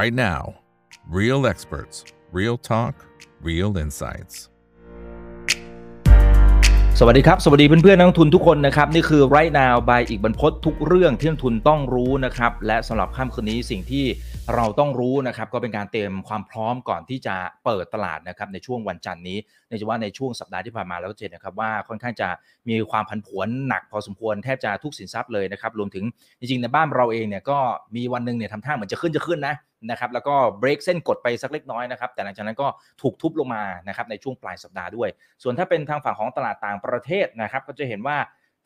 right now. Real experts, real talk, real insights. สวัสดีครับ สวัสดีเพื่อนๆนักทุนทุกคนนะครับ นี่คือ right now by อีกบรรพททุกเรื่องที่นักทุนต้องรู้นะครับ และสำหรับค่ำคืนนี้สิ่งที่เราต้องรู้นะครับ ก็เป็นการเตรียมความพร้อมก่อนที่จะเปิดตลาดนะครับในช่วงวันจันทร์นี้ในเฉพาในช่วงสัปดาห์ที่ผ่านมาแล้วก็เห็นนะครับว่าค่อนข้างจะมีความผันผวนหนักพอสมควรแทบจะทุกสินทรัพย์เลยนะครับรวมถึงจริงๆในบ้านเราเองเนี่ยก็มีวันหนึ่งเนี่ยทำท่าเหมือนจะขึ้นจะขึ้นนะ นะครับแล้วก็เบรกเส้นกดไปสักเล็กน้อยนะครับแต่หลังจากนั้นก็ถูกทุบลงมานะครับในช่วงปลายสัปดาห์ด้วย ส่วนถ้าเป็นทางฝั่งของตลาดต่างประเทศนะครับก็จะเห็นว่า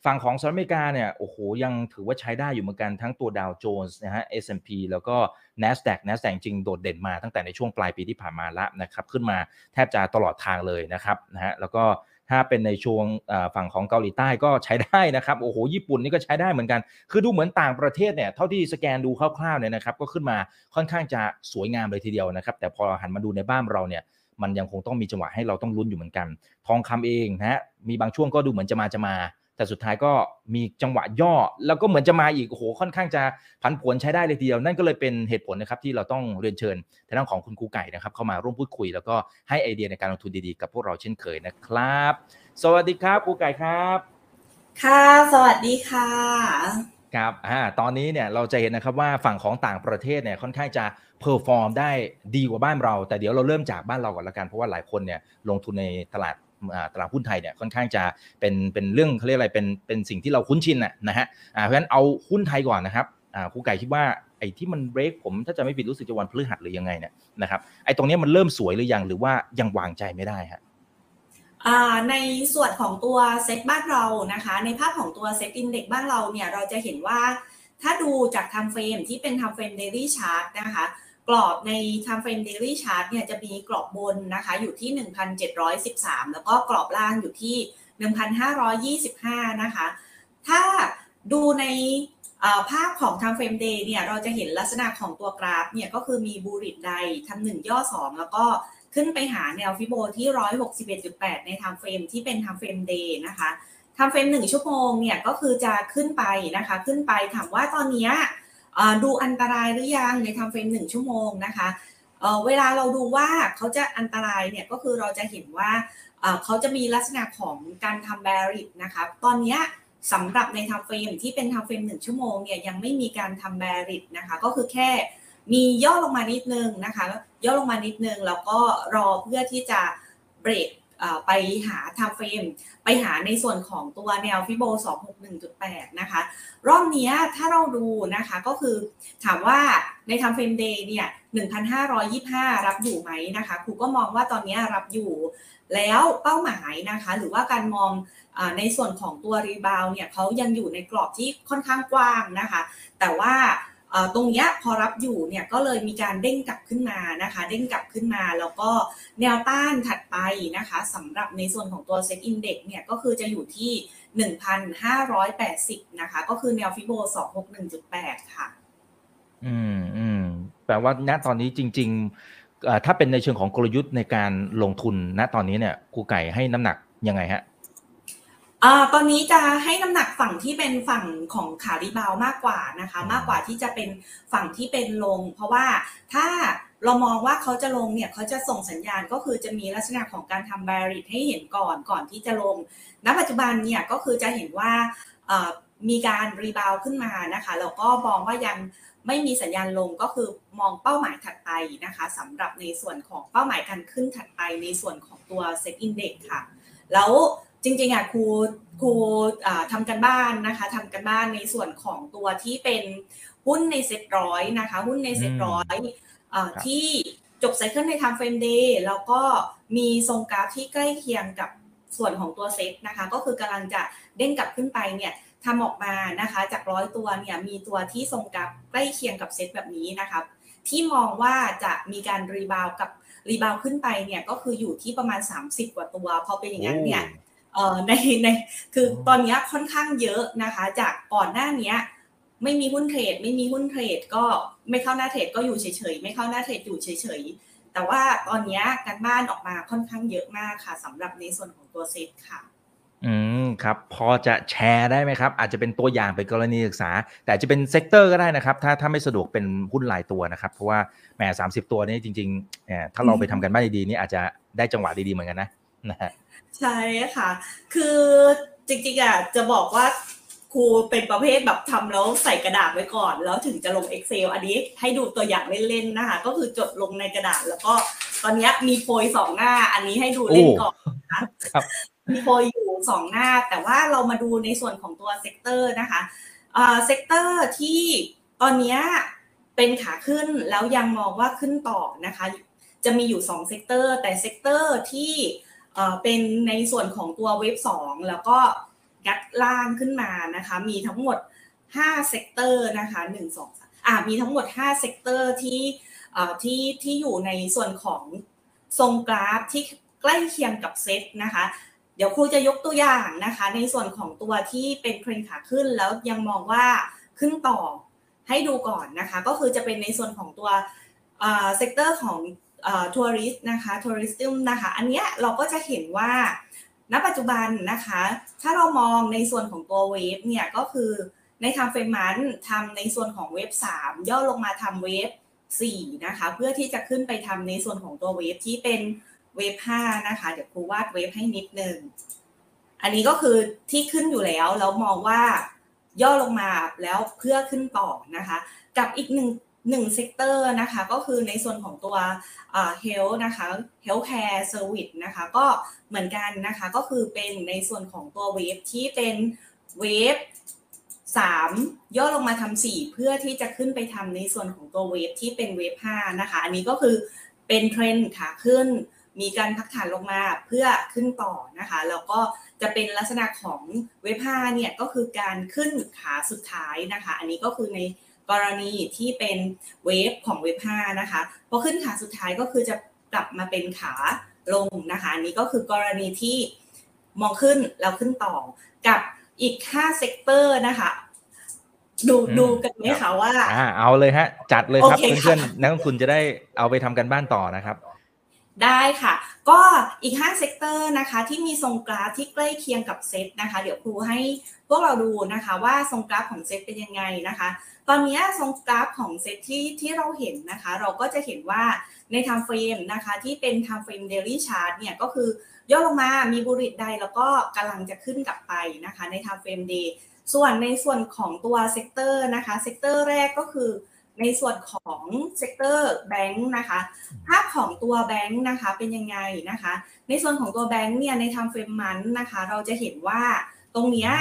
ฝั่งของสหรัฐอเมริกาเนี่ยโอ้โหยังถือว่าใช้ได้อยู่เหมือนกันทั้งตัวดาวโจนส์นะฮะ S&P แล้วก็ NASDAQ NASDAQ จริงโดดเด่นมาตั้งแต่ในช่วงปลายปีที่ผ่านมาล้วนะครับขึ้นมาแทบจะตลอดทางเลยนะครับนะฮะแล้วก็ ถ้าเป็นในช่วงฝั่งของเกาหลีใต้ก็ใช้ได้นะครับโอ้โหญี่ปุ่นนี่ก็ใช้ได้เหมือนกัน คือดูเหมือนต่างประเทศเนี่ยเท่าที่สแกนดูคร่าวๆเนี่ยนะครับก็ขึ้นมาค่อนข้างจะสวยงามเลยทีเดียวนะครับ แต่พอหันมาดูในบ้านเราเนี่ยมันยังคงต้องมีจังหวะให้เราต้องลุ้นอยู่เหมือนกัน ทองคำเองนะฮะมีบางช่วงก็ดูเหมือนจะมาจะมา แต่สุดท้ายก็มีจังหวะย่อ แล้วก็เหมือนจะมาอีกโอ้โหค่อนข้างจะผันผวนใช้ได้เลยทีเดียว นั่นก็เลยเป็นเหตุผลนะครับที่เราต้องเรียนเชิญทางด้านของคุณครูไก่นะครับเข้ามาร่วมพูดคุย แล้วก็ให้ไอเดียในการลงทุนดีๆ กับพวกเราเช่นเคยนะครับ สวัสดีครับครูไก่ครับ ค่ะ สวัสดีค่ะครับอ่าตอนนี้เนี่ยเราจะเห็นนะครับว่าฝั่งของต่างประเทศเนี่ยค่อนข้างจะ perform ได้ดีกว่าบ้านเรา แต่เดี๋ยวเราเริ่มจากบ้านเราก่อนละกันเพราะว่าหลายคนเนี่ยลงทุนในตลาด ตลาดหุ้นไทยเนี่ยค่อนข้างจะเป็นเป็นเรื่องเขาเรียกอะไรเป็นเป็นสิ่งที่เราคุ้นชินนะนะฮะเพราะฉะนั้นเอาหุ้นไทยก่อนนะครับครูไก่คิดว่าไอ้ที่มันเบรกผมถ้าจะไม่ผิดรู้สึกจะวันพฤหัสหรือยังไงเนี่ยนะครับไอ้ตรงนี้มันเริ่มสวยหรือยังหรือว่ายังวางใจไม่ได้ฮะในส่วนของตัวเซ็ตบ้านเรานะคะ ในภาพของตัว SET Index บ้านเราเนี่ยเราจะเห็นว่าถ้าดูจาก time frame ที่เป็น time frame daily chart นะคะ กรอบใน time frame daily chart เนี่ยจะมีกรอบบนนะคะอยู่ที่ 1,713 แล้วก็กรอบล่างอยู่ที่ 1,525 นะคะ ถ้าดูในภาพของ time frame day เนี่ยเราจะเห็นลักษณะของตัวกราฟเนี่ยก็คือมี bullish div ทำหนึ่งย่อ 2 แล้วก็ขึ้นไปหาแนว Fibo ที่ 161.8 ใน time frame ที่เป็น time frame day นะคะ time frame หนึ่งชั่วโมงเนี่ยก็คือจะขึ้นไปนะคะขึ้นไปถามว่าตอนนี้ ดูอันตรายหรือยังใน time frame หนึ่งชั่วโมงนะคะเวลาเราดูว่าเขาจะอันตรายเนี่ยก็คือเราจะเห็นว่าเขาจะมีลักษณะของการทำ bearish นะคะตอนนี้สำหรับใน time frame ที่เป็น time frame หนึ่งชั่วโมงเนี่ยยังไม่มีการทำ bearish นะคะก็คือแค่มีย่อลงมานิดนึงนะคะย่อลงมานิดนึงแล้วก็รอเพื่อที่จะเบรก ไปหา time frame ไปหาในส่วนของตัวแนว Fibo 261.8 นะคะ รอบนี้ถ้าเราดูนะคะก็คือถามว่าใน time frame day เนี่ย 1,525 รับอยู่ไหมนะคะครูก็มองว่าตอนนี้รับอยู่แล้วเป้าหมายนะคะ หรือว่าการมองในส่วนของตัว rebound เนี่ยเขายังอยู่ในกรอบที่ค่อนข้างกว้างนะคะ แต่ว่า ตรงนี้พอรับอยู่เนี่ยก็เลยมีการเด้งกลับขึ้นมานะคะเด้งกลับขึ้นมาแล้วก็แนวต้านถัดไปนะคะสำหรับในส่วนของตัว SET Index เนี่ยก็คือจะอยู่ที่ 1,580 นะคะ ก็คือแนว Fibo 261.8 ค่ะ อืมอืมแปลว่าณตอนนี้จริงๆถ้าเป็นในเชิงของกลยุทธ์ในการลงทุนณตอนนี้เนี่ยครูไก่ให้น้ำหนักยังไงฮะ อตอนนี้จะให้น้ำหนักฝั่งที่เป็นฝั่งของขารีบาวมากกว่านะคะ มากกว่าที่จะเป็นฝั่งที่เป็นลง เพราะว่าถ้าเรามองว่าเขาจะลงเนี่ยเขาจะส่งสัญญาณก็คือจะมีลักษณะของการทำแบริทให้เห็นก่อนก่อนที่จะลง ณ ปัจจุบันเนี่ยก็คือจะเห็นว่ามีการ rebound ขึ้นมานะคะแล้วก็มองว่ายังไม่มีสัญญาณลงก็คือมองเป้าหมายถัดไปนะคะสำหรับในส่วนของเป้าหมายการขึ้นถัดไปในส่วนของตัว SET Index ค่ะ แล้ว จริงๆอะครูครูทำการบ้านนะคะทำการบ้านในส่วนของตัวที่เป็นหุ้นในเซ็ตร้อยนะคะหุ้นในเซ็ตร้อยที่จบ cycle ใน time frame day แล้วก็มีทรงกราฟที่ใกล้เคียงกับส่วนของตัวเซ็ตนะคะ ก็คือกำลังจะเด้งกลับขึ้นไปเนี่ยทำออกมานะคะจากร้อยตัวเนี่ยมีตัวที่ทรงกราฟใกล้เคียงกับเซ็ตแบบนี้นะคะที่มองว่าจะมีการ rebound กับ rebound ขึ้นไปเนี่ยก็คืออยู่ที่ประมาณ 30 กว่าตัวพอเป็นอย่างนั้นเนี่ย ในในคือตอนนี้ค่อนข้างเยอะนะคะ จากก่อนหน้านี้ไม่มีหุ้น trade ไม่มีหุ้น trade ก็ไม่เข้าหน้า trade ก็อยู่เฉยๆไม่เข้าหน้า trade อยู่เฉยๆแต่ว่าตอนนี้การบ้านออกมาค่อนข้างเยอะมากค่ะสำหรับในส่วนของตัวเซ็ตค่ะ อืมครับพอจะแชร์ได้ไหมครับ อาจจะเป็นตัวอย่างเป็นกรณีศึกษา แต่อาจจะเป็น sector ก็ได้นะครับ ถ้าถ้าไม่สะดวกเป็นหุ้นรายตัวนะครับ เพราะว่าแหมสามสิบตัวนี้จริงๆเอ่อถ้าเราไปทำการบ้านดีๆนี่อาจจะได้จังหวะดีๆเหมือนกันนะนะฮะ ใช่ค่ะ คือจริงๆอะจะบอกว่าครูเป็นประเภทแบบทำแล้วใส่กระดาษไว้ก่อน แล้วถึงจะลง Excel อันนี้ให้ดูตัวอย่างเล่นๆนะคะ ก็คือจดลงในกระดาษแล้วก็ตอนนี้มีโพยสองหน้า อันนี้ให้ดูเล่นก่อนนะคะครับมีโพยอยู่สองหน้า แต่ว่าเรามาดูในส่วนของตัว sector นะคะ sector ที่ตอนนี้เป็นขาขึ้นแล้วยังมองว่าขึ้นต่อนะคะ จะมีอยู่2 sector แต่ sector ที่ เป็นในส่วนของตัว wave 2 แล้วก็ยัดล่างขึ้นมานะคะ มีทั้งหมด5 sector นะคะ1 2อ่ามีทั้งหมด5 sector ที่ที่ที่อยู่ในส่วนของทรงกราฟที่ใกล้เคียงกับเซตนะคะ เดี๋ยวครูจะยกตัวอย่างนะคะ ในส่วนของตัวที่เป็นเทรนขาขึ้นแล้วยังมองว่าขึ้นต่อให้ดูก่อนนะคะ ก็คือจะเป็นในส่วนของตัว sector ของ tourist นะคะ tourist นะคะอันเนี้ยเราก็จะเห็นว่าณปัจจุบันนะคะ ถ้าเรามองในส่วนของตัว wave เนี่ยก็คือใน time frame มันทำในส่วนของ wave 3ย่อลงมาทำ wave 4นะคะเพื่อที่จะขึ้นไปทำในส่วนของตัว wave ที่เป็น wave 5นะคะ เดี๋ยวครูวาด wave ให้นิดนึง อันนี้ก็คือที่ขึ้นอยู่แล้วแล้วมองว่าย่อลงมาแล้วเพื่อขึ้นต่อนะคะ กับอีกหนึ่ง หนึ่ง sector นะคะก็คือในส่วนของตัว health นะคะ healthcare service นะคะก็เหมือนกันนะคะก็คือเป็นในส่วนของตัว wave ที่เป็นเวฟ3 ย่อลงมาทำ4เพื่อที่จะขึ้นไปทำในส่วนของตัวเวฟที่เป็นเวฟ5นะคะ อันนี้ก็คือเป็นเทรนด์ขาขึ้น มีการพักฐานลงมาเพื่อขึ้นต่อนะคะ แล้วก็จะเป็นลักษณะของเวฟ5เนี่ยก็คือการขึ้นขาสุดท้ายนะคะ อันนี้ก็คือใน กรณีที่เป็นเวฟของเวฟ5นะคะพอขึ้นขาสุดท้ายก็คือจะกลับมาเป็นขาลงนะคะอันนี้ก็คือกรณีที่มองขึ้นแล้วขึ้นต่อกับอีก5 sector นะคะดูดูกันไหมคะว่าอ่าเอาเลยฮะ จัดเลยครับโอเคค่ะเพื่อนๆนักลงทุนจะได้เอาไปทำการบ้านต่อนะครับ ได้ค่ะ ก็อีก5 sector นะคะ ที่มีทรงกราฟที่ใกล้เคียงกับเซตนะคะ เดี๋ยวครูให้พวกเราดูนะคะ ว่าทรงกราฟของเซตเป็นยังไงนะคะ ตอนนี้ทรงกราฟของเซตที่ที่เราเห็นนะคะ เราก็จะเห็นว่าใน time frame นะคะ ที่เป็น time frame daily chart เนี่ยก็คือย่อลงมามี bullish div แล้วก็กำลังจะขึ้นกลับไปนะคะ ใน time frame day ส่วนในส่วนของตัว sector นะคะ sector แรกก็คือในส่วนของ sector แบงค์นะคะ ภาพของตัวแบงค์นะคะเป็นยังไงนะคะ ในส่วนของตัวแบงค์เนี่ยใน time frame month นะคะ เราจะเห็นว่าตรงเนี้ย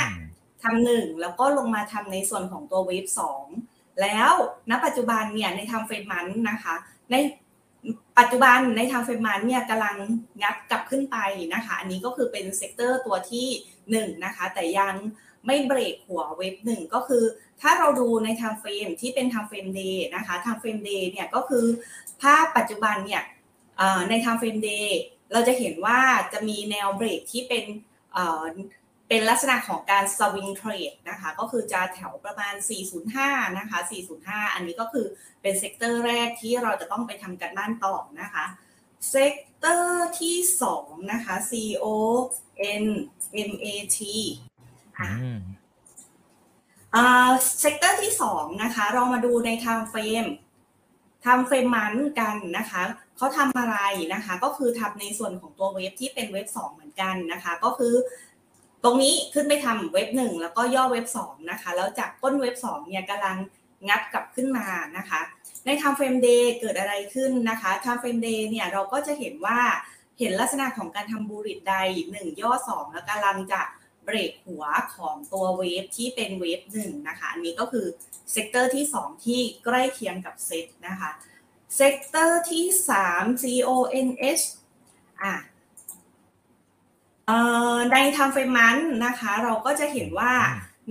ทำหนึ่งแล้วก็ลงมาทำในส่วนของตัว wave สองแล้วณปัจจุบันเนี่ยใน time frame month นะคะในปัจจุบันใน time frame month เนี่ยกำลังงัดกลับขึ้นไปนะคะ อันนี้ก็คือเป็น sector ตัวที่หนึ่งนะคะแต่ยังไม่เบรกหัว wave หนึ่งก็คือ ถ้าเราดูใน time frame ที่เป็น time frame day นะคะ time frame day เนี่ยก็คือภาพปัจจุบันเนี่ยใน time frame day เราจะเห็นว่าจะมีแนวเบรกที่เป็น เป็นลักษณะของการ swing trade นะคะก็คือจะแถวประมาณ 405 นะคะ 405 อันนี้ก็คือเป็น sector แรกที่เราจะต้องไปทำการบ้านต่อนะคะ sector ที่ 2 นะคะ CONMAT อืม sector ที่ 2 นะคะ เรามาดูใน time frame time frame มันกันนะคะเขาทำอะไรนะคะ ก็คือทำในส่วนของตัว wave ที่เป็น wave 2 เหมือนกันนะคะ ก็คือ ตรงนี้ขึ้นไปทำ wave 1แล้วก็ย่อ wave 2นะคะ แล้วจากก้น wave 2เนี่ยกำลังงัดกลับขึ้นมานะคะ ใน time frame day เกิดอะไรขึ้นนะคะ time frame day เนี่ยเราก็จะเห็นว่าเห็นลักษณะของการทำ bullish div 1ย่อ2แล้วกำลังจะเบรกหัวของตัว wave ที่เป็น wave หนึ่งนะคะ อันนี้ก็คือ sector ที่ 2 ที่ใกล้เคียงกับเซตนะคะ sector ที่ 3 CONH อะ ใน time frame month นะคะ เราก็จะเห็นว่า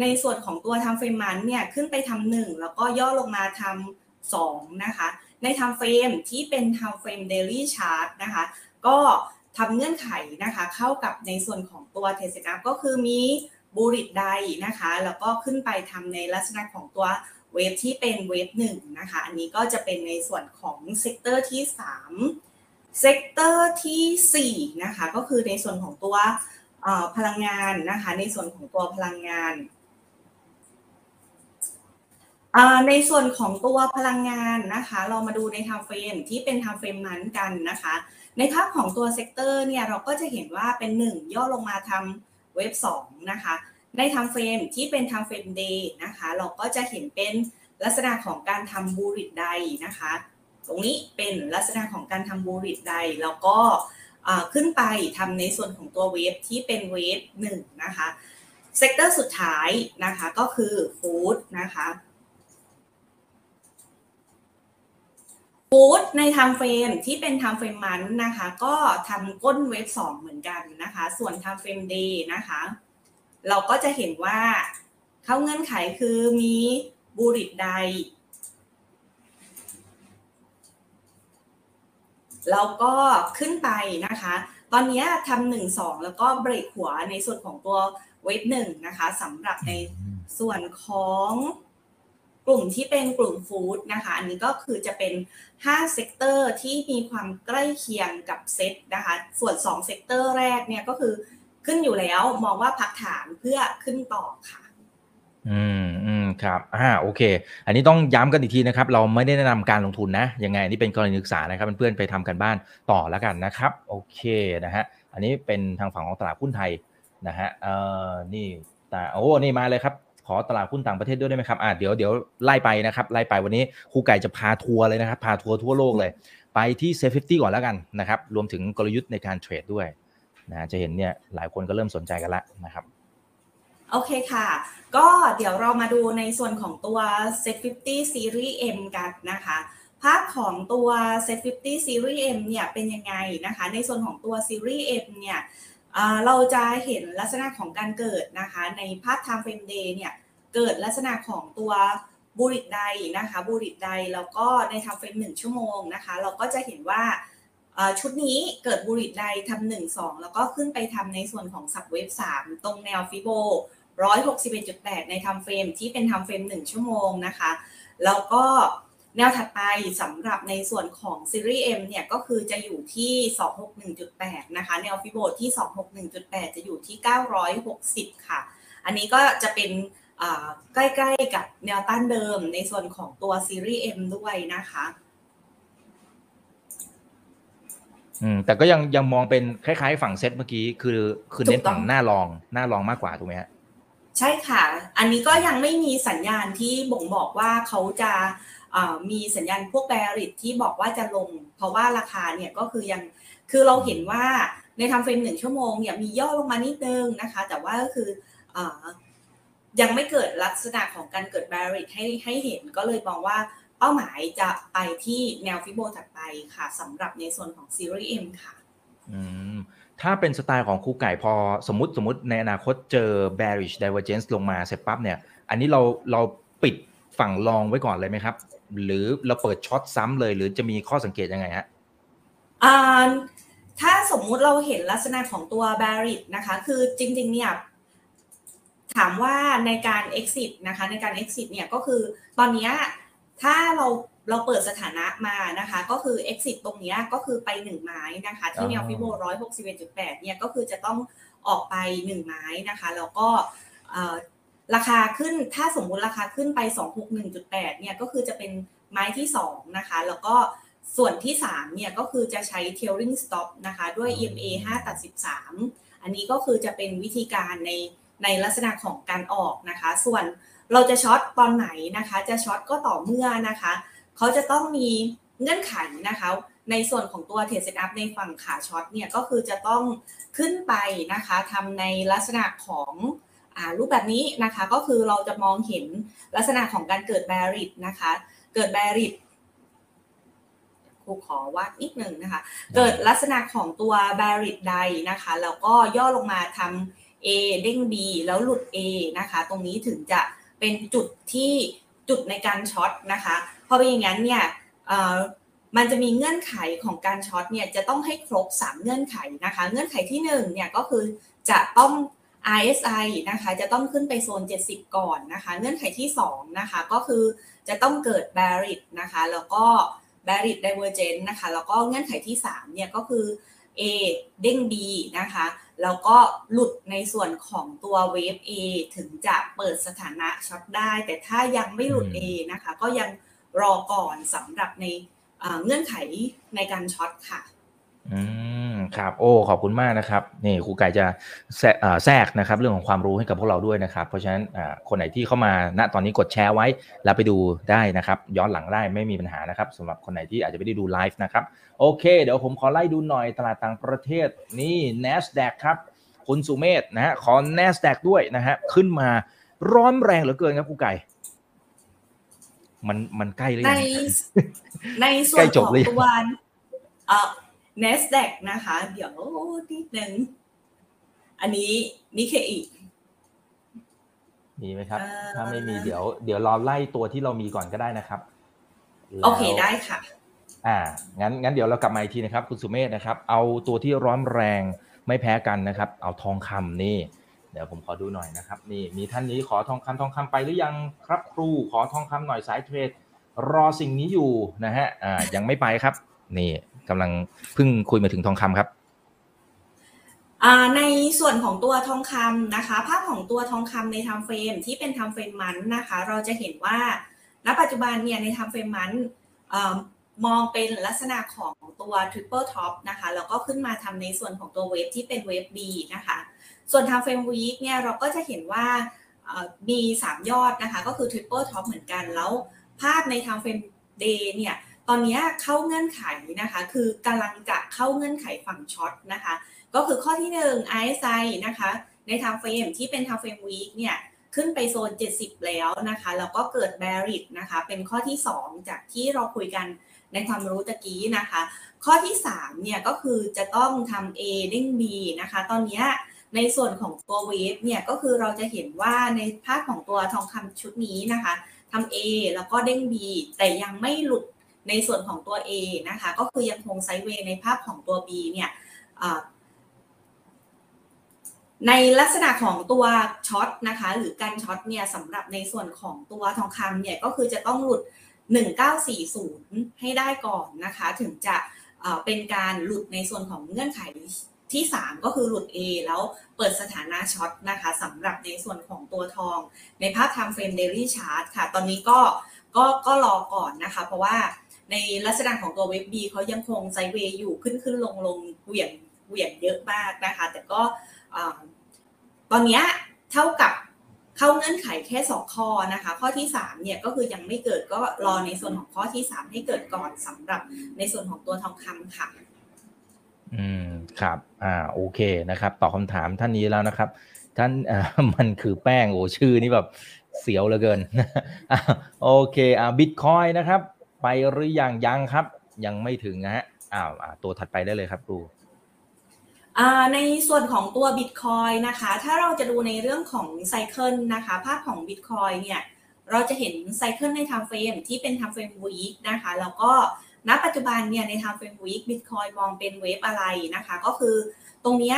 ในส่วนของตัว time frame month เนี่ยขึ้นไปทำหนึ่งแล้วก็ย่อลงมาทำสองนะคะ ใน time frame ที่เป็น time frame daily chart นะคะ ก็ทำเงื่อนไขนะคะ เข้ากับในส่วนของตัว trade setup ก็คือมี bullish div นะคะ แล้วก็ขึ้นไปทำในลักษณะของตัว wave ที่เป็น wave หนึ่งนะคะ อันนี้ก็จะเป็นในส่วนของ sector ที่3 sector ที่ 4 นะคะ ก็คือในส่วนของตัวพลังงานนะคะ ในส่วนของตัวพลังงานในส่วนของตัวพลังงานนะคะ เรามาดูใน time frame ที่เป็น time frame month กันนะคะ ในภาพของตัว sector เนี่ยเราก็จะเห็นว่าเป็น 1 ย่อลงมาทำ wave 2นะคะ ใน time frame ที่เป็น time frame day นะคะ เราก็จะเห็นเป็นลักษณะของการทำ bullish div นะคะ ตรงนี้เป็นลักษณะของการทำ bullish div แล้วก็ขึ้นไปทำในส่วนของตัว wave ที่เป็น wave หนึ่งนะคะ sector สุดท้ายนะคะก็คือ food นะคะ food ใน time frame ที่เป็น time frame month นะคะ ก็ทำก้น wave สองเหมือนกันนะคะ ส่วน time frame day นะคะ เราก็จะเห็นว่าเข้าเงื่อนไขคือมี bullish div แล้วก็ขึ้นไปนะคะ ตอนนี้ทำหนึ่งสองแล้วก็เบรกหัวในส่วนของตัว wave หนึ่งนะคะสำหรับในส่วนของกลุ่มที่เป็นกลุ่ม food นะคะ อันนี้ก็คือจะเป็น5 sector ที่มีความใกล้เคียงกับเซตนะคะ ส่วน2 sector แรกเนี่ยก็คือขึ้นอยู่แล้วมองว่าพักฐานเพื่อขึ้นต่อค่ะ อืมอืม ครับอ่าโอเค อันนี้ต้องย้ำกันอีกทีนะครับ เราไม่ได้แนะนำการลงทุนนะ ยังไงอันนี้เป็นกรณีศึกษานะครับเพื่อนๆไปทำการบ้านต่อแล้วกันนะครับ โอเคนะฮะ อันนี้เป็นทางฝั่งของตลาดหุ้นไทยนะฮะ เอ่อ นี่แต่โอ้นี่มาเลยครับ ขอตลาดหุ้นต่างประเทศด้วยได้ไหมครับ อ่าเดี๋ยวเดี๋ยวไล่ไปนะครับ ไล่ไปวันนี้ครูไก่จะพาทัวร์เลยนะครับ พาทัวร์ทั่วโลกเลย ไปที่ SET50 ก่อนแล้วกันนะครับ รวมถึงกลยุทธ์ในการเทรดด้วยนะ จะเห็นเนี่ยหลายคนก็เริ่มสนใจกันละนะครับ โอเคค่ะ ก็เดี๋ยวเรามาดูในส่วนของตัว Set 50 Series M กันนะคะ ภาพของตัว Set 50 Series M เนี่ยเป็นยังไงนะคะ ในส่วนของตัว Series M เนี่ยเราจะเห็นลักษณะของการเกิดนะคะ ในภาพ time frame day เนี่ย เกิดลักษณะของตัวบูริตไดนะคะบูริตไดแล้วก็ใน time frame หนึ่งชั่วโมงนะคะ เราก็จะเห็นว่า ชุดนี้เกิดบูริตไดทำหนึ่งสองแล้วก็ขึ้นไปทำในส่วนของสับเวฟสามตรงแนวฟิโบร้อยหกสิบเอ็ดจุดแปดในทำเฟรมที่เป็นทำเฟรมหนึ่งชั่วโมงนะคะ แล้วก็แนวถัดไปสำหรับในส่วนของซีรีส์ M เนี่ยก็คือจะอยู่ที่ 261.8 นะคะ แนวฟิโบที่ 261.8 จะอยู่ที่ 960 ค่ะ อันนี้ก็จะเป็นใกล้ๆกับแนวต้านเดิมในส่วนของตัวซีรีส์ M ด้วยนะคะ อืมแต่ก็ยังยังมองเป็นคล้ายๆ ฝั่งเซตเมื่อกี้คือคือเน้นฝั่งหน้ารองหน้ารองมากกว่าถูกไหมฮะใช่ค่ะ อันนี้ก็ยังไม่มีสัญญาณที่บ่งบอกว่าเขาจะมีสัญญาณพวกแบริตที่บอกว่าจะลง เพราะว่าราคาเนี่ยก็คือยังคือเราเห็นว่าในทำเฟรมหนึ่งชั่วโมงเนี่ยมีย่อลงมานิดนึงนะคะ แต่ว่าก็คืออยังไม่เกิดลักษณะของการเกิดแบริตให้ให้เห็นก็เลยมองว่า เป้าหมายจะไปที่แนวฟิโบถัดไปค่ะสำหรับในส่วนของซีรีส์ M ค่ะอืมถ้าเป็นสไตล์ของครูไก่พอสมมติสมมติในอนาคตเจอ bearish divergence ลงมาเสร็จปั๊บเนี่ย อันนี้เราเราปิดฝั่งลองไว้ก่อนเลยไหมครับ หรือเราเปิดช็อตซ้ำเลย หรือจะมีข้อสังเกตยังไงฮะถ้าสมมุติเราเห็นลักษณะของตัว b a r r i t นะคะ คือจริงๆเนี่ยถามว่าในการ exit นะคะในการ exit เนี่ยก็คือตอนนี้ ถ้าเราเราเปิดสถานะมานะคะ ก็คือ exit ตรงนี้ก็คือไปหนึ่งไม้นะคะ ที่แนวฟิโบร้อยหกสิบเอ็ดจุดแปดเนี่ยก็คือจะต้องออกไปหนึ่งไม้นะคะ แล้วก็ราคาขึ้นถ้าสมมุติราคาขึ้นไป 261.8เนี่ยก็คือจะเป็นไม้ที่2นะคะ แล้วก็ส่วนที่3เนี่ยก็คือจะใช้ trailing stop นะคะด้วย EMA 5ตัด13 อันนี้ก็คือจะเป็นวิธีการในในลักษณะของการออกนะคะ ส่วน เราจะ short ตอนไหนนะคะ จะ short ก็ต่อเมื่อนะคะเขาจะต้องมีเงื่อนไขนะคะ ในส่วนของตัว trade setup ในฝั่งขา short เนี่ยก็คือจะต้องขึ้นไปนะคะทำในลักษณะของรูปแบบนี้นะคะ ก็คือเราจะมองเห็นลักษณะของการเกิดแบริตนะคะ เกิดแบริตครูขอวาดนิดนึงนะคะ เกิดลักษณะของตัวแบริตใดนะคะแล้วก็ย่อลงมาทำ A เด้ง B แล้วหลุด A นะคะ ตรงนี้ถึงจะ เป็นจุดที่จุดในการช็อตนะคะเพราะเป็นอย่างนั้นเนี่ยมันจะมีเงื่อนไขของการช็อตเนี่ยจะต้องให้ครบ 3 เงื่อนไขนะคะ เงื่อนไขที่1เนี่ยก็คือจะต้อง RSI นะคะจะต้องขึ้นไปโซน 70 ก่อนนะคะ เงื่อนไขที่2นะคะก็คือจะต้องเกิด bearish นะคะแล้วก็ bearish divergence นะคะแล้วก็เงื่อนไขที่3เนี่ยก็คือ A เด้ง B นะคะ แล้วก็หลุดในส่วนของตัวเวฟ A ถึงจะเปิดสถานะช็อตได้ แต่ถ้ายังไม่หลุด A นะคะ ก็ยังรอก่อนสำหรับในเงื่อนไขในการช็อตค่ะ อืมครับ โอ้ขอบคุณมากนะครับนี่ครูไก่จะแทรกนะครับ เรื่องของความรู้ให้กับพวกเราด้วยนะครับ เพราะฉะนั้นคนไหนที่เข้ามาณตอนนี้กดแชร์ไว้ แล้วไปดูได้นะครับ ย้อนหลังได้ไม่มีปัญหานะครับสำหรับคนไหนที่อาจจะไม่ได้ดูไลฟ์นะครับ โอเค เดี๋ยวผมขอไล่ดูหน่อยตลาดต่างประเทศนี่ NASDAQ ครับคุณสุเมธนะฮะขอ NASDAQ ด้วยนะฮะขึ้นมาร้อนแรงเหลือเกินครับครูไก่มันมันใกล้เลยในในส่วนของตัว เอ่อ NASDAQ นะคะ เดี๋ยวนิดนึง อันนี้นิเคอีมีไหมครับ ถ้าไม่มีเดี๋ยว เดี๋ยวรอไล่ตัวที่เรามีก่อนก็ได้นะครับ โอเคได้ค่ะ อ่า งั้นงั้นเดี๋ยวเรากลับมาอีกทีนะครับ คุณสุเมธนะครับ เอาตัวที่ร้อนแรงไม่แพ้กันนะครับ เอาทองคำนี่ เดี๋ยวผมขอดูหน่อยนะครับ นี่มีท่านนี้ขอทองคำทองคำไปหรือยังครับครู ขอทองคำหน่อยสายเทรด รอสิ่งนี้อยู่นะฮะ อ่า ยังไม่ไปครับ นี่ กำลังเพิ่งคุยมาถึงทองคำครับในส่วนของตัวทองคำนะคะ ภาพของตัวทองคำในทำเฟรมที่เป็นทำเฟรมมันนะคะ เราจะเห็นว่าณปัจจุบันเนี่ยในทำเฟรมมันมองเป็นลักษณะของตัว triple top นะคะ แล้วก็ขึ้นมาทำในส่วนของตัวเวฟที่เป็นเวฟ B นะคะ ส่วน time frame week เนี่ยเราก็จะเห็นว่ามี 3 ยอดนะคะ ก็คือ triple top เหมือนกัน แล้วภาพใน time frame day เนี่ย ตอนนี้เข้าเงื่อนไขนะคะคือกำลังจะเข้าเงื่อนไขฝั่ง short นะคะก็คือข้อที่ 1 RSI นะคะใน time frame ที่เป็น time frame week เนี่ยขึ้นไปโซน 70 แล้วนะคะแล้วก็เกิด bearish นะคะเป็นข้อที่ 2 จากที่เราคุยกันในความรู้ตะกี้นะคะ ข้อที่3เนี่ยก็คือจะต้องทำ A เด้ง B นะคะตอนนี้ในส่วนของตัวเวฟเนี่ยก็คือเราจะเห็นว่าในภาพของตัวทองคำชุดนี้นะคะทำ A แล้วก็เด้ง B แต่ยังไม่หลุด ในส่วนของตัว A นะคะ ก็คือยังคงไซด์เวย์ในภาพของตัว B เนี่ยในลักษณะของตัวช็อตนะคะ หรือการช็อตเนี่ยสำหรับในส่วนของตัวทองคำเนี่ยก็คือจะต้องหลุด 1940 ให้ได้ก่อนนะคะ ถึงจะเป็นการหลุดในส่วนของเงื่อนไขที่ 3 ก็คือหลุด A แล้วเปิดสถานะช็อตนะคะสำหรับในส่วนของตัวทอง ในภาพ time frame daily chart ค่ะ ตอนนี้ก็ก็ก็รอก่อนนะคะ เพราะว่า ในลักษณะของตัวเว็บบีเขายังคงไซเวย์อยู่ขึ้นขึ้นลงลงเหวี่ยงเหวี่ยงเยอะมากนะคะ แต่ก็ตอนนี้เท่ากับเข้าเงื่อนไขแค่สองข้อนะคะ ข้อที่สามเนี่ยก็คือยังไม่เกิดก็รอในส่วนของข้อที่สามให้เกิดก่อนสำหรับในส่วนของตัวทองคำค่ะ อืมครับ อ่าโอเคนะครับตอบคาถามท่านนี้แล้วนะครับ ท่านอ่ามันคือแป้งโอ้ชื่อนี่แบบเสียวเหลือเกินโอเคอ่าบิตคอยนะครับ ไปหรือยังยังครับ ยังไม่ถึงนะฮะอ้าวตัวถัดไปได้เลยครับครูในส่วนของตัว Bitcoin นะคะ ถ้าเราจะดูในเรื่องของไซเคิลนะคะ ภาพของ Bitcoin เนี่ย เราจะเห็นไซเคิลใน time frame ที่เป็น time frame week นะคะ แล้วก็ณปัจจุบันเนี่ยใน time frame week Bitcoin มองเป็นเวฟอะไรนะคะ ก็คือตรงนี้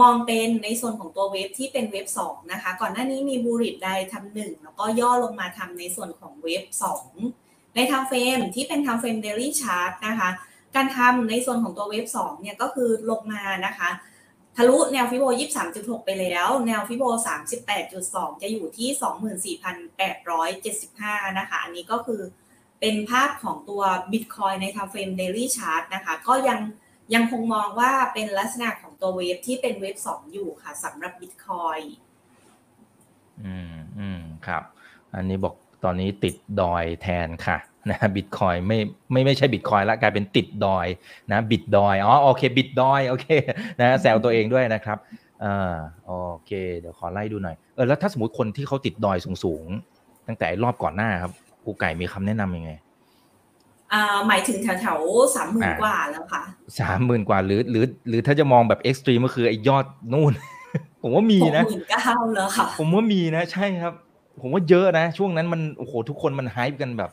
มองเป็นในส่วนของตัวเวฟที่เป็นเวฟ2นะคะ ก่อนหน้านี้มีบูริดไดทำหนึ่งแล้วก็ย่อลงมาทำในส่วนของเวฟ2 ใน time frame ที่เป็น time frame daily chart นะคะ การทำในส่วนของตัวเวฟ2เนี่ยก็คือลงมานะคะ ทะลุแนวฟิโบ 23.6 ไปแล้ว แนวฟิโบ 38.2 จะอยู่ที่ 24,875 นะคะ อันนี้ก็คือเป็นภาพของตัว Bitcoin ในทางเฟรม Daily Chart นะคะ ก็ยังยังคงมองว่าเป็นลักษณะของตัวเวฟที่เป็นเวฟ2อยู่ค่ะสำหรับ Bitcoin อืมอืมครับ อันนี้บอก ตอนนี้ติดดอยแทนค่ะนะบิตคอยไม่ไม่ไม่ใช่บิตคอยแล้วกลายเป็นติดดอยนะบิตดอยอ๋อโอเคบิตดอยโอเคนะแซวตัวเองด้วยนะครับอ่าโอเค เดี๋ยวขอไล่ดูหน่อยเออแล้วถ้าสมมติคนที่เขาติดดอยสูงๆ ตั้งแต่รอบก่อนหน้าครับกูไก่มีคำแนะนํำยังไงอ่าหมายถึงแถวแถวสามหมื่นกว่าแล้วค่ะสามหมื่นกว่าหรือหรือ หรือถ้าจะมองแบบเอ็กซ์ตรีมก็คือไอ้ยอดนู่น ผมว่ามีนะหมื่นเก้าแล้วค่ะ ผมว่ามีนะใช่ครับ ผมว่าเยอะนะ ช่วงนั้นมันโอ้โหทุกคนมันไฮป์กันแบบ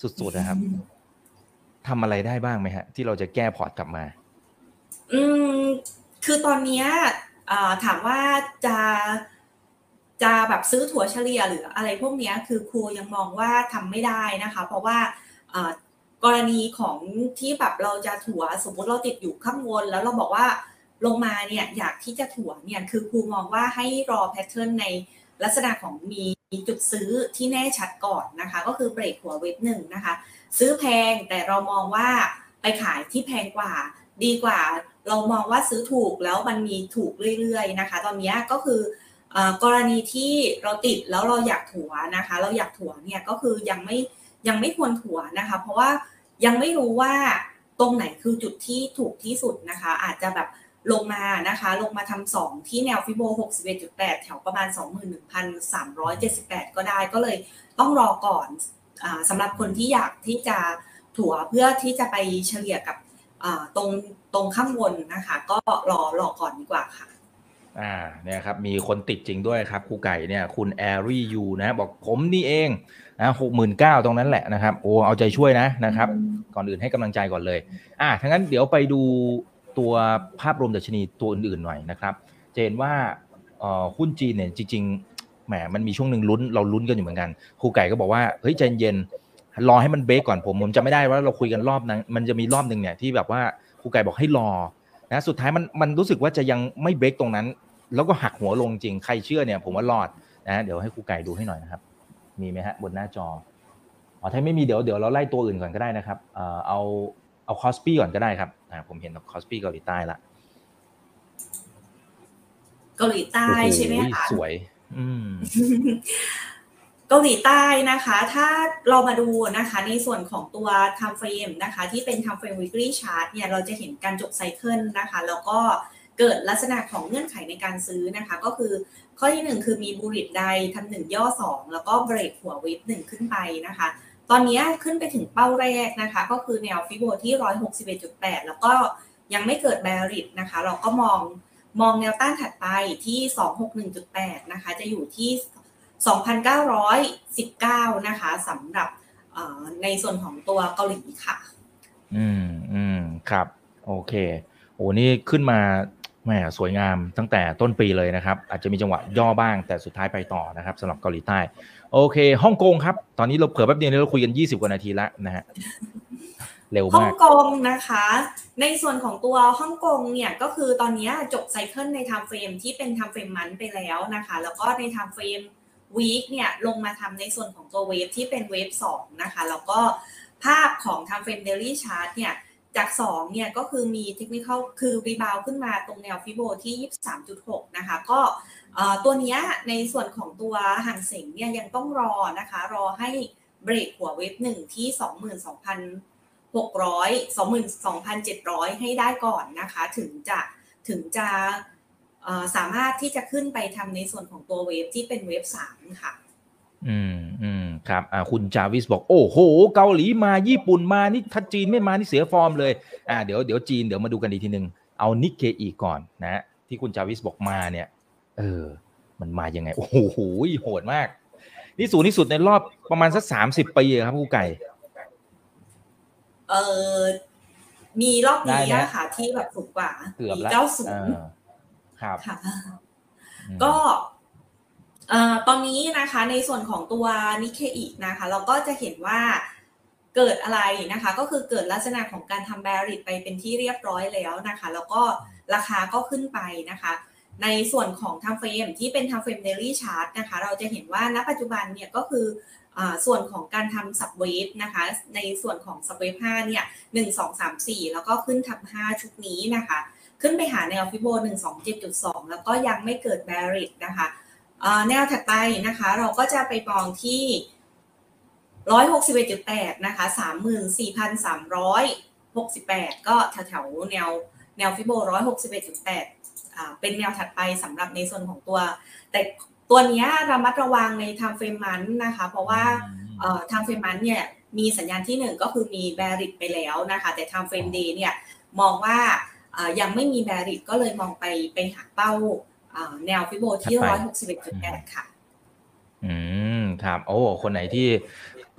สุดๆนะครับทำอะไรได้บ้างไหมฮะ ที่เราจะแก้พอร์ตกลับมา อืม คือตอนนี้ถามว่าจะจะแบบซื้อถั่วเฉลี่ยหรืออะไรพวกนี้คือครูยังมองว่าทำไม่ได้นะคะ เพราะว่ากรณีของที่แบบเราจะถัวสมมติเราติดอยู่ข้างบนแล้วเราบอกว่าลงมาเนี่ยอยากที่จะถั่วเนี่ยคือครูมองว่าให้รอแพทเทิร์นใน ลักษณะของมีจุดซื้อที่แน่ชัดก่อนนะคะ ก็คือเบรกหัวเว็บหนึ่งนะคะ ซื้อแพงแต่เรามองว่าไปขายที่แพงกว่า ดีกว่า เรามองว่าซื้อถูกแล้วมันมีถูกเรื่อยๆนะคะ ตอนนี้ก็คือกรณีที่เราติดแล้วเราอยากถัวนะคะ เราอยากถัวเนี่ยก็คือยังไม่ยังไม่ควรถัวนะคะ เพราะว่ายังไม่รู้ว่าตรงไหนคือจุดที่ถูกที่สุดนะคะ อาจจะแบบ ลงมานะคะ ลงมาทำสองที่แนวฟิโบ 61.8 แถวประมาณ 21,378 ก็ได้ก็เลยต้องรอก่อนอสำหรับคนที่อยากที่จะถัวเพื่อที่จะไปเฉลี่ยกับตรงตรงข้างบนนะคะ ก็รอรอก่อนดีกว่าค่ะอ่าเนี่ยครับมีคนติดจริงด้วยครับครูไก่เนี่ยคุณแอรี่ยูนะบอกผมนี่เองนะหกหมื่นเก้าตรงนั้นแหละนะครับโอ้เอาใจช่วยนะนะครับ ก่อนอื่นให้กำลังใจก่อนเลย อ่าทั้งนั้นเดี๋ยวไปดู ตัวภาพรวมดัชนีตัวอื่นๆหน่อยนะครับจะเห็นว่าหุ้นจีนเนี่ยจริงๆแหมมันมีช่วงหนึ่งลุ้นเราลุ้นกันอยู่เหมือนกันครูไก่ก็บอกว่าเฮ้ยใจเย็นรอให้มันเบรกก่อนผมผมจะไม่ได้ว่าเราคุยกันรอบนั้นมันจะมีรอบหนึ่งเนี่ยที่แบบว่าครูไก่บอกให้รอนะสุดท้ายมันมันรู้สึกว่าจะยังไม่เบรกตรงนั้น แล้วก็หักหัวลงจริงใครเชื่อเนี่ย ผมว่ารอดนะเดี๋ยวให้ครูไก่ดูให้หน่อยนะครับ มีไหมฮะบนหน้าจออ๋อถ้าไม่มีเดี๋ยวเดี๋ยวเราไล่ตัวอื่นก่อนก็ได้นะครับ เอา เอา KOSPI ก่อนก็ได้ครับอ่าผมเห็น KOSPI เกาหลีใต้ละเกาหลีใต้ใช่ไหมคะสวย อืมเกาหลีใต้นะคะ ถ้าเรามาดูนะคะในส่วนของตัว time frame นะคะ ที่เป็น time frame weekly chart เนี่ยเราจะเห็นการจบ cycle นะคะ แล้วก็เกิดลักษณะของเงื่อนไขในการซื้อนะคะ ก็คือข้อที่หนึ่งคือมีบูริตใดทำหนึ่งย่อสองแล้วก็เบรกหัววิบหนึ่งขึ้นไปนะคะ ตอนนี้ขึ้นไปถึงเป้าแรกนะคะ ก็คือแนวฟิโบที่ 161.8 แล้วก็ยังไม่เกิดแบริดนะคะ เราก็มองมองแนวต้านถัดไปที่ 261.8 นะคะ จะอยู่ที่ 2,919 นะคะสำหรับในส่วนของตัวเกาหลีค่ะ อืมอืมครับ โอเค โอ้นี่ขึ้นมาแหมสวยงามตั้งแต่ต้นปีเลยนะครับ อาจจะมีจังหวะย่อบ้างแต่สุดท้ายไปต่อนะครับสำหรับเกาหลีใต้ โอเคฮ่องกงครับ ตอนนี้เราเผื่อแป๊บเดียวเราคุยกัน 20 กว่านาทีแล้วนะฮะเร็วมากฮ่องกงนะคะ ในส่วนของตัวฮ่องกงเนี่ยก็คือตอนนี้จบ cycle ใน time frame ที่เป็น time frame month ไปแล้วนะคะ แล้วก็ใน time frame week เนี่ยลงมาทำในส่วนของตัว wave ที่เป็น wave 2นะคะ แล้วก็ภาพของ time frame daily chart เนี่ยจาก 2 เนี่ยก็คือมี technical rebound ขึ้นมาตรงแนว Fibo ที่ 23.6 นะคะ ก็ ตัวนี้ในส่วนของตัวฮั่งเส็งเนี่ยยังต้องรอนะคะ รอให้เบรกหัว wave หนึ่งที่ 22,600 22,700 ให้ได้ก่อนนะคะ ถึงจะถึงจะสามารถที่จะขึ้นไปทำในส่วนของตัว wave ที่เป็น wave สามค่ะ อืมอืมครับอ่าคุณจาวิสบอก โอ้โห เกาหลีมาญี่ปุ่นมานี่ถ้าจีนไม่มานี่เสียฟอร์มเลย อ่าเดี๋ยวเดี๋ยวจีนเดี๋ยวมาดูกันอีกทีหนึ่งเอานิกเคอีก่อนนะ ที่คุณจาวิสบอกมาเนี่ย เออ มันมายังไง โอ้โหโหดมาก นี่สูงที่สุดในรอบประมาณสักสามสิบปีครับผู้ไก่ เออมีรอบนี้ค่ะที่แบบสูงกว่าเกือบแล้วเก้าสูงครับค่ะ ก็ตอนนี้นะคะ ในส่วนของตัวนิเคอินะคะ เราก็จะเห็นว่าเกิดอะไรนะคะ ก็คือเกิดลักษณะของการทำ bearish ไปเป็นที่เรียบร้อยแล้วนะคะ แล้วก็ราคาก็ขึ้นไปนะคะ ในส่วนของท i เฟรมที่เป็นท i เฟรมเดลี่ชาร์ตนะคะ เราจะเห็นว่าณปัจจุบันเนี่ยก็คือส่วนของการทำ sub wave นะคะ ในส่วนของ sub wave 5เนี่ยหนึ่งสองสามสี่แล้วก็ขึ้นทำห้าชุดนี้นะคะ ขึ้นไปหาแนว Fibo หนึ่งสองเจ็ดจุดสองแล้วก็ยังไม่เกิด bearish นะคะแนวถัดไปนะคะ เราก็จะไปมองที่ร้อยหกสิบเอ็ดจุดแปดนะคะสามหมื่นสี่พันสามร้อยหกสิบแปดก็แถวๆแนวแนว Fibo ร้อยหกสิบ เอ็ดจุดแปดเป็นแนวถัดไปสำหรับในส่วนของตัว แต่ตัวนี้ระมัดระวังใน time frame month นะคะ เพราะว่า time frame month เนี่ยมีสัญญาณที่ 1 ก็คือมี bearish ไปแล้วนะคะ แต่ time frame day เนี่ยมองว่ายังไม่มี bearish ก็เลยมองไปไปหาเป้าแนว Fibo ที่ร้อยหกสิบเอ็ดจุดแปดค่ะ อืมครับโอ้คนไหนที่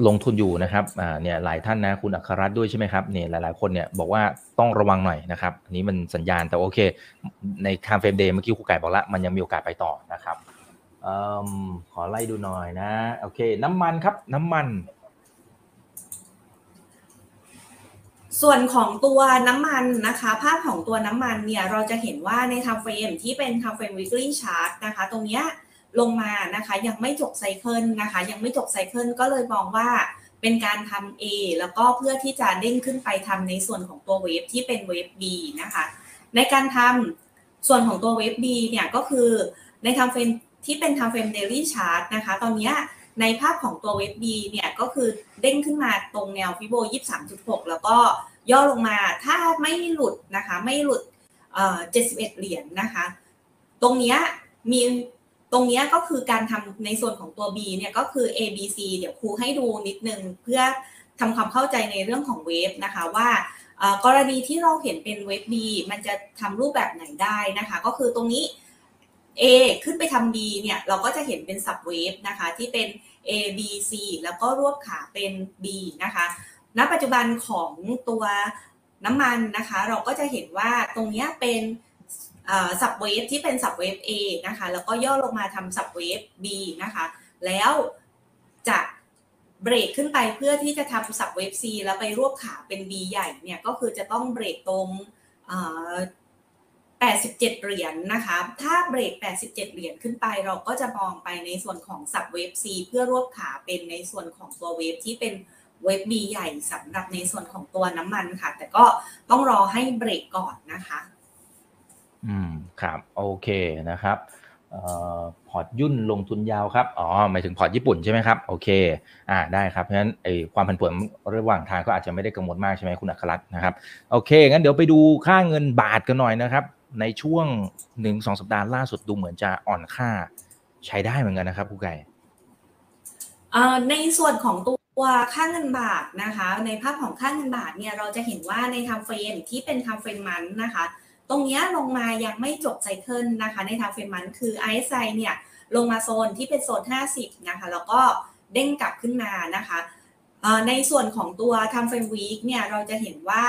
ลงทุนอยู่นะครับอ่าเนี่ยหลายท่านนะคุณอัครรัตน์ด้วยใช่ไหมครับเนี่ยหลายๆคนเนี่ยบอกว่าต้องระวังหน่อยนะครับอันนี้มันสัญญาณแต่โอเค ใน time frame day เมื่อกี้ครูไก่บอกละมันยังมีโอกาสไปต่อนะครับอขอไล่ดูหน่อยนะโอเค น้ำมันครับน้ำมัน ส่วนของตัวน้ำมันนะคะ ภาพของตัวน้ำมันเนี่ยเราจะเห็นว่าในทำเฟรมที่เป็นทำเฟรม weekly chart นะคะ ตรงเนี้ย ลงมานะคะ ยังไม่จบ cycle นะคะ ยังไม่จบ cycle ก็เลยมองว่าเป็นการทำ A แล้วก็เพื่อที่จะเด้งขึ้นไปทำในส่วนของตัวเวฟที่เป็นเวฟ B นะคะ ในการทำส่วนของตัวเวฟ B เนี่ยก็คือในทำเฟรมที่เป็นทำเฟรม daily chart นะคะ ตอนนี้ในภาพของตัวเว็บ B เนี่ยก็คือเด้งขึ้นมาตรงแนวฟิโบ23.6 แล้วก็ย่อลงมาถ้าไม่หลุดนะคะ ไม่หลุดเอ่อ71 เหรียญนนะคะ ตรงเนี้ยมี รงนี้ก็คือการทำในส่วนของตัว B เนี่ยก็คือ A B C เดี๋ยวครูให้ดูนิดนึงเพื่อทำความเข้าใจในเรื่องของเวฟนะคะว่ากรณีที่เราเห็นเป็นเวฟ B มันจะทำรูปแบบไหนได้นะคะ ก็คือตรงนี้ A ขึ้นไปทำ B เนี่ยเราก็จะเห็นเป็นสับเวฟนะคะที่เป็น A B C แล้วก็รวบขาเป็น B นะคะณปัจจุบันของตัวน้ำมันนะคะ เราก็จะเห็นว่าตรงนี้เป็น สับเวฟที่เป็นสับเวฟ A นะคะ แล้วก็ย่อลงมาทำสับเวฟ B นะคะ แล้วจะเบรกขึ้นไปเพื่อที่จะทำสับเวฟ C แล้วไปรวบขาเป็น B ใหญ่เนี่ย ก็คือจะต้องเบรกตรง87 เหรียญนนะคะ ถ้าเบรก 87 เหรียญขึ้นไปเราก็จะมองไปในส่วนของสับเวฟ C เพื่อรวบขาเป็นในส่วนของตัวเวฟที่เป็นเวฟ B ใหญ่สำหรับในส่วนของตัวน้ำมันค่ะ แต่ก็ต้องรอให้เบรกก่อนนะคะ อืมครับโอเคนะครับพอร์ตยุ่นลงทุนยาวครับ อ๋อหมายถึงพอร์ตญี่ปุ่นใช่ไหมครับ โอเค อ่า ได้ครับ เพราะฉะนั้นไอความผันผวนระหว่างทางก็อาจจะไม่ได้กังวลมากใช่ไหมคุณอัครรัตน์นะครับ โอเค งั้นเดี๋ยวไปดูค่าเงินบาทกันหน่อยนะครับ ในช่วงหนึ่งสองสัปดาห์ล่าสุดดูเหมือนจะอ่อนค่าใช้ได้เหมือนกันนะครับคุณไก่ในส่วนของตัวค่าเงินบาทนะคะ ในภาพของค่าเงินบาทเนี่ยเราจะเห็นว่าใน time frame ที่เป็น time frame month นะคะ ตรงนี้ลงมายังไม่จบ cycle นะคะ ใน time frame month คือ RSI เนี่ยลงมาโซนที่เป็นโซน 50 นะคะ แล้วก็เด้งกลับขึ้นมานะคะในส่วนของตัว time frame week เนี่ยเราจะเห็นว่า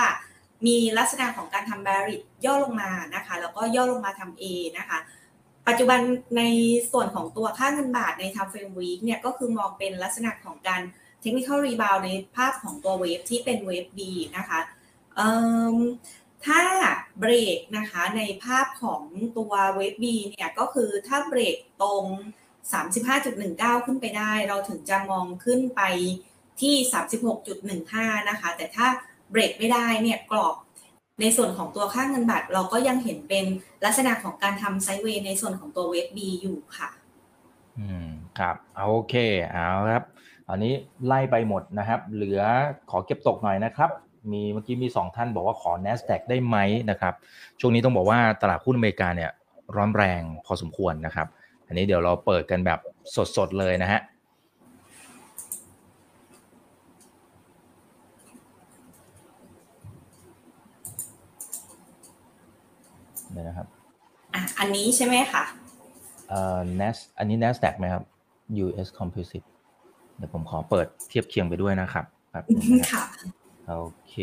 มีลักษณะของการทำ bearish ย่อลงมานะคะ แล้วก็ย่อลงมาทำ A นะคะ ปัจจุบันในส่วนของตัวค่าเงินบาทใน time frame week เนี่ยก็คือมองเป็นลักษณะของการ technical rebound ในภาพของตัวเวฟที่เป็นเวฟ B นะคะ ถ้าเบรกนะคะในภาพของตัว wave B เนี่ยก็คือถ้าเบรกตรง 35.19 ขึ้นไปได้ เราถึงจะมองขึ้นไปที่ 36.15 นะคะ แต่ถ้าเบรกไม่ได้เนี่ยกรอบในส่วนของตัวค่าเงินบาทเราก็ยังเห็นเป็นลักษณะของการทำไซเวย์ในส่วนของตัวเวฟบีอยู่ค่ะ อืมครับโอเคเอาครับ อันนี้ไล่ไปหมดนะครับ เหลือขอเก็บตกหน่อยนะครับ มีเมื่อกี้มีสองท่านบอกว่าขอ NASDAQ ได้ไหมนะครับ ช่วงนี้ต้องบอกว่าตลาดหุ้นอเมริกาเนี่ยร้อนแรงพอสมควรนะครับ อันนี้เดี๋ยวเราเปิดกันแบบสดๆเลยนะฮะนี่นะครับอะอันนี้ใช่ไหมคะเอ่อ NAS อันนี้ NASDAQ ไหมครับ US Composite เดี๋ยวผมขอเปิดเทียบเคียงไปด้วยนะครับครับค่ะ โอเค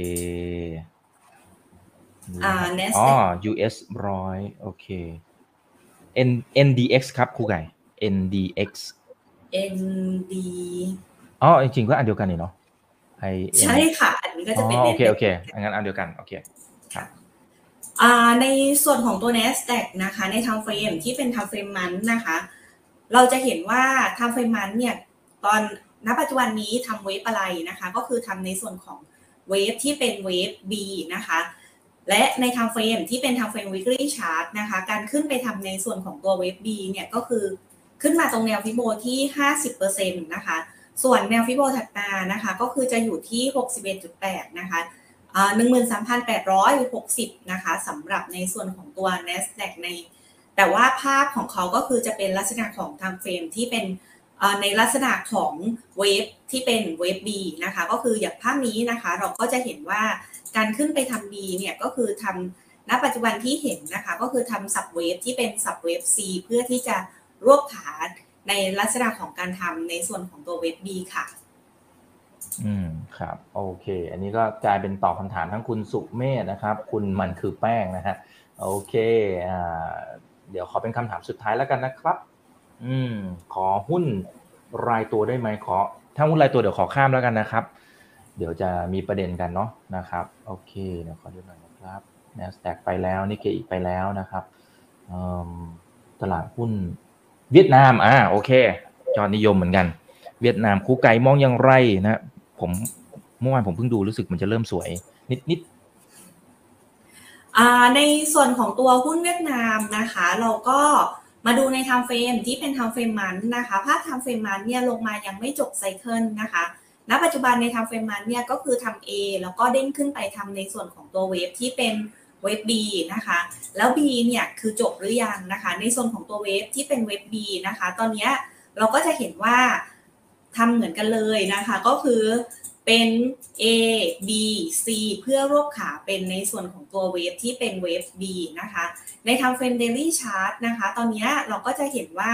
อ่าอ๋อ US ร้อยโอเค N NDX ครับครูไก่ NDX ND อ๋อจริงๆก็อันเดียวกันนี่เนาะไอใช่ค่ะ อันนี้ก็จะเป็นโอเคโอเคงั้นอันเดียวกันโอเคครับในส่วนของตัว NASDAQ นะคะ ในทางเฟรมที่เป็นทางเฟรมมันนะคะ เราจะเห็นว่าทางเฟรมมันเนี่ยตอนณปัจจุบันนี้ทำเวฟอะไรนะคะ ก็คือทำในส่วนของ wave ที่เป็น wave B นะคะ และในทำเฟรมที่เป็นทำเฟรม weekly chart นะคะ การขึ้นไปทำในส่วนของตัวเวฟ B เนี่ยก็คือขึ้นมาตรงแนว Fibo ที่ 50%นะคะ ส่วนแนว Fibo ถัดมานะคะ ก็คือจะอยู่ที่ 61.8 นะคะ13,860 นะคะสำหรับในส่วนของตัว NASDAQ ใน แต่ว่าภาพของเขาก็คือจะเป็นลักษณะของ time frame ที่เป็น ในลักษณะของเวฟที่เป็นเวฟ B นะคะ ก็คืออย่างภาพนี้นะคะ เราก็จะเห็นว่าการขึ้นไปทำ B เนี่ยก็คือทำณปัจจุบันที่เห็นนะคะ ก็คือทำสับเวฟที่เป็นสับเวฟ C เพื่อที่จะรวบฐานในลักษณะของการทำในส่วนของตัวเวฟ B ค่ะ อืมครับ โอเค อันนี้ก็กลายเป็นตอบคำถามทั้งคุณสุเมธนะครับ คุณมันคือแป้งนะฮะโอเคอ่าเดี๋ยวขอเป็นคำถามสุดท้ายแล้วกันนะครับ อืม ขอหุ้นรายตัวได้ไหมขอ ถ้าหุ้นรายตัวเดี๋ยวขอข้ามแล้วกันนะครับ เดี๋ยวจะมีประเด็นกันเนาะนะครับ โอเคเดี๋ยวขอดูหน่อยนะครับ NASDAQ ไปแล้วนิกเกอีไปแล้วนะครับตลาดหุ้นเวียดนามอ่าโอเค จอนิยมเหมือนกัน เวียดนามคู่ไก่มองอย่างไรนะผมเมื่อวานผมเพิ่งดูรู้สึกมันจะเริ่มสวย นิดนิดในส่วนของตัวหุ้นเวียดนามนะคะ เราก็ มาดูใน time frame ที่เป็น time frame month นะคะ ภาพ time frame month เนี่ยลงมายังไม่จบ cycle นะคะ ณ ปัจจุบันใน time frame month เนี่ยก็คือทำ A แล้วก็เด้งขึ้นไปทำในส่วนของตัวเวฟที่เป็นเวฟ B นะคะ แล้ว B เนี่ยคือจบหรือยังนะคะ ในส่วนของตัวเวฟที่เป็นเวฟ B นะคะ ตอนนี้เราก็จะเห็นว่า ทำเหมือนกันเลยนะคะ ก็คือเป็น A B C เพื่อรวบขาเป็นในส่วนของตัวเวฟที่เป็นเวฟ B นะคะ ในทำเฟรมเดลี่ชาร์ตนะคะ ตอนนี้เราก็จะเห็นว่า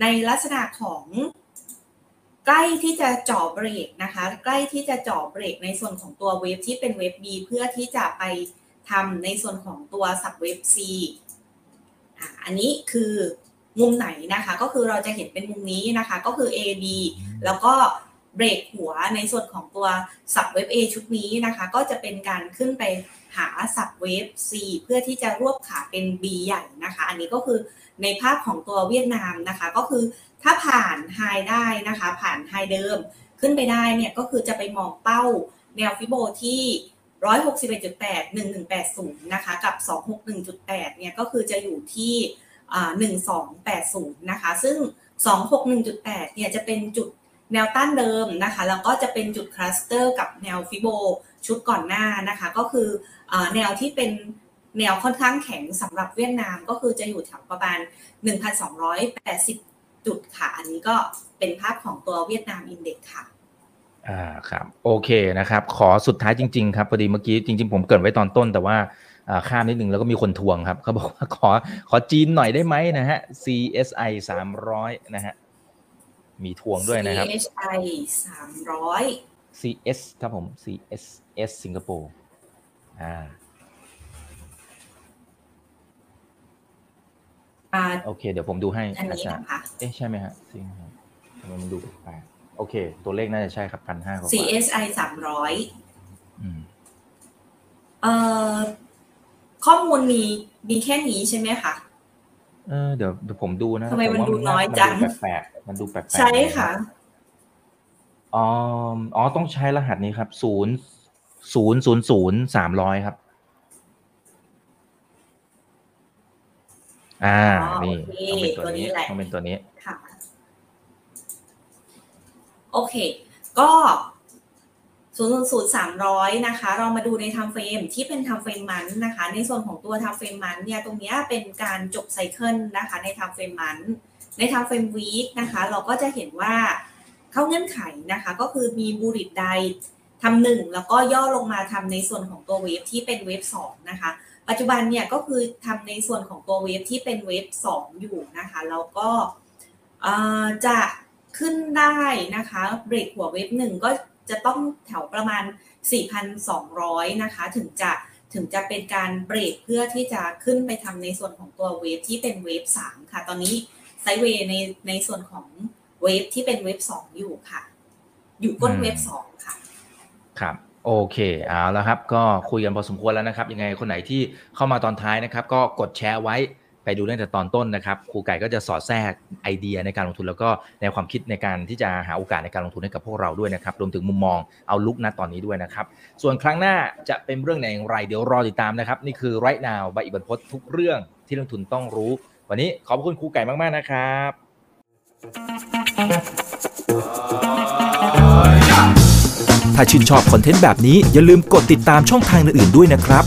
ในลักษณะของใกล้ที่จะจ่อเบรกนะคะ ใกล้ที่จะจ่อเบรกในส่วนของตัวเวฟที่เป็นเวฟ B เพื่อที่จะไปทำในส่วนของตัวสับเวฟ C อันนี้คือ มุมไหนนะคะ ก็คือเราจะเห็นเป็นมุมนี้นะคะ ก็คือ A B แล้วก็เบรกหัวในส่วนของตัวสับเวฟ A ชุดนี้นะคะ ก็จะเป็นการขึ้นไปหาสับเวฟ C เพื่อที่จะรวบขาเป็น B ใหญ่นะคะ อันนี้ก็คือในภาพของตัวเวียดนามนะคะ ก็คือถ้าผ่านไฮได้นะคะ ผ่านไฮเดิมขึ้นไปได้เนี่ยก็คือจะไปมองเป้าแนวฟิโบที่161.8 1180 นะคะ กับ 261.8 เนี่ยก็คือจะอยู่ที่ 1280 นะคะ ซึ่ง 261.8 เนี่ยจะเป็นจุดแนวต้านเดิมนะคะ แล้วก็จะเป็นจุดคลัสเตอร์กับแนวฟิโบชุดก่อนหน้านะคะ ก็คือแนวที่เป็นแนวค่อนข้างแข็งสำหรับเวียดนามก็คือจะอยู่แถวประมาณ 1,280 จุดค่ะ อันนี้ก็เป็นภาพของตัวเวียดนามอินเด็กค่ะอ่าครับโอเคนะครับ ขอสุดท้ายจริง ๆ ครับพอดีเมื่อกี้จริง ๆ ผมเกิดไว้ตอนต้นแต่ว่า ข้ามนิดนึงแล้วก็มีคนทวงครับเขาบอกว่าขอขอจีนหน่อยได้ไหมนะฮะ CSI 300นะฮะมีทวงด้วยนะครับ CSI 300 CS ครับผม CSS สิงคโปร์อ่าโอเค เดี๋ยวผมดูให้อาจารย์เอ๊ะใช่ไหมฮะจริงครับทำไมมันดูแปลกโอเค ตัวเลขน่าจะใช่ครับพันห้า CSI สามร้อยเอ่อ ข้อมูลมีมีแค่นี้ใช่ไหมคะเออเดี๋ยวเดี๋ยวผมดูนะทำไมมันดูน้อยจังแปลกมันดูแปลกใช่ค่ะอ๋ออ๋อต้องใช้รหัสนี้ครับศูนย์ศูนย์ศูนย์ศูนย์สามร้อยครับ อ่านี่ต้องเป็นตัวนี้ต้องเป็นตัวนี้ค่ะ โอเค ก็ ศูนย์ศูนะคะ เรามาดูในทำเฟรมที่เป็นทำเฟรมมันนะคะ ในส่วนของตัวทำเฟรมมันเนี่ย ตรงนี้เป็นการจบไซเคิลนะคะ ในทำเฟรมมัน ในทำเฟรมวีคนะคะ เราก็จะเห็นว่าเข้าเงื่อนไขนะคะ ก็คือมีบูริตไดทำหนึ่งแล้วก็ย่อลงมาทำในส่วนของตัวเวฟที่เป็นเวฟสองนะคะ ปัจจุบันเนี่ยก็คือทำในส่วนของตัวเวฟที่เป็นเวฟสองอยู่นะคะ แล้วก็จะขึ้นได้นะคะ เบรกหัวเวฟหนึ่งก็ จะต้องแถวประมาณ 4,200 นะคะ ถึงจะถึงจะเป็นการเบรกเพื่อที่จะขึ้นไปทำในส่วนของตัวเวฟที่เป็นเวฟ3ค่ะ ตอนนี้ไซเวย์ในในส่วนของเวฟที่เป็นเวฟ2อยู่ค่ะ อยู่ก้นเวฟ2ค่ะ ครับโอเคเอาแล้วครับ ก็คุยกันพอสมควรแล้วนะครับ ยังไงคนไหนที่เข้ามาตอนท้ายนะครับ ก็กดแชร์ไว้ ไปดูตั้งแต่ตอนต้นนะครับครูไก่ก็จะสอดแทรกไอเดียในการลงทุน แล้วก็แนวความคิดในการที่จะหาโอกาสในการลงทุนให้กับพวกเราด้วยนะครับรวมถึงมุมมองเอาลุกนะตอนนี้ด้วยนะครับ ส่วนครั้งหน้าจะเป็นเรื่องไหนอย่างไรเดี๋ยวรอติดตามนะครับนี่คือไรนาวใบอิบันพศทุกเรื่องที่ลงทุนต้องรู้ วันนี้ขอบคุณครูไก่มาก ๆ นะครับถ้าชื่นชอบคอนเทนต์แบบนี้อย่าลืมกดติดตามช่องทางอื่นๆด้วยนะครับ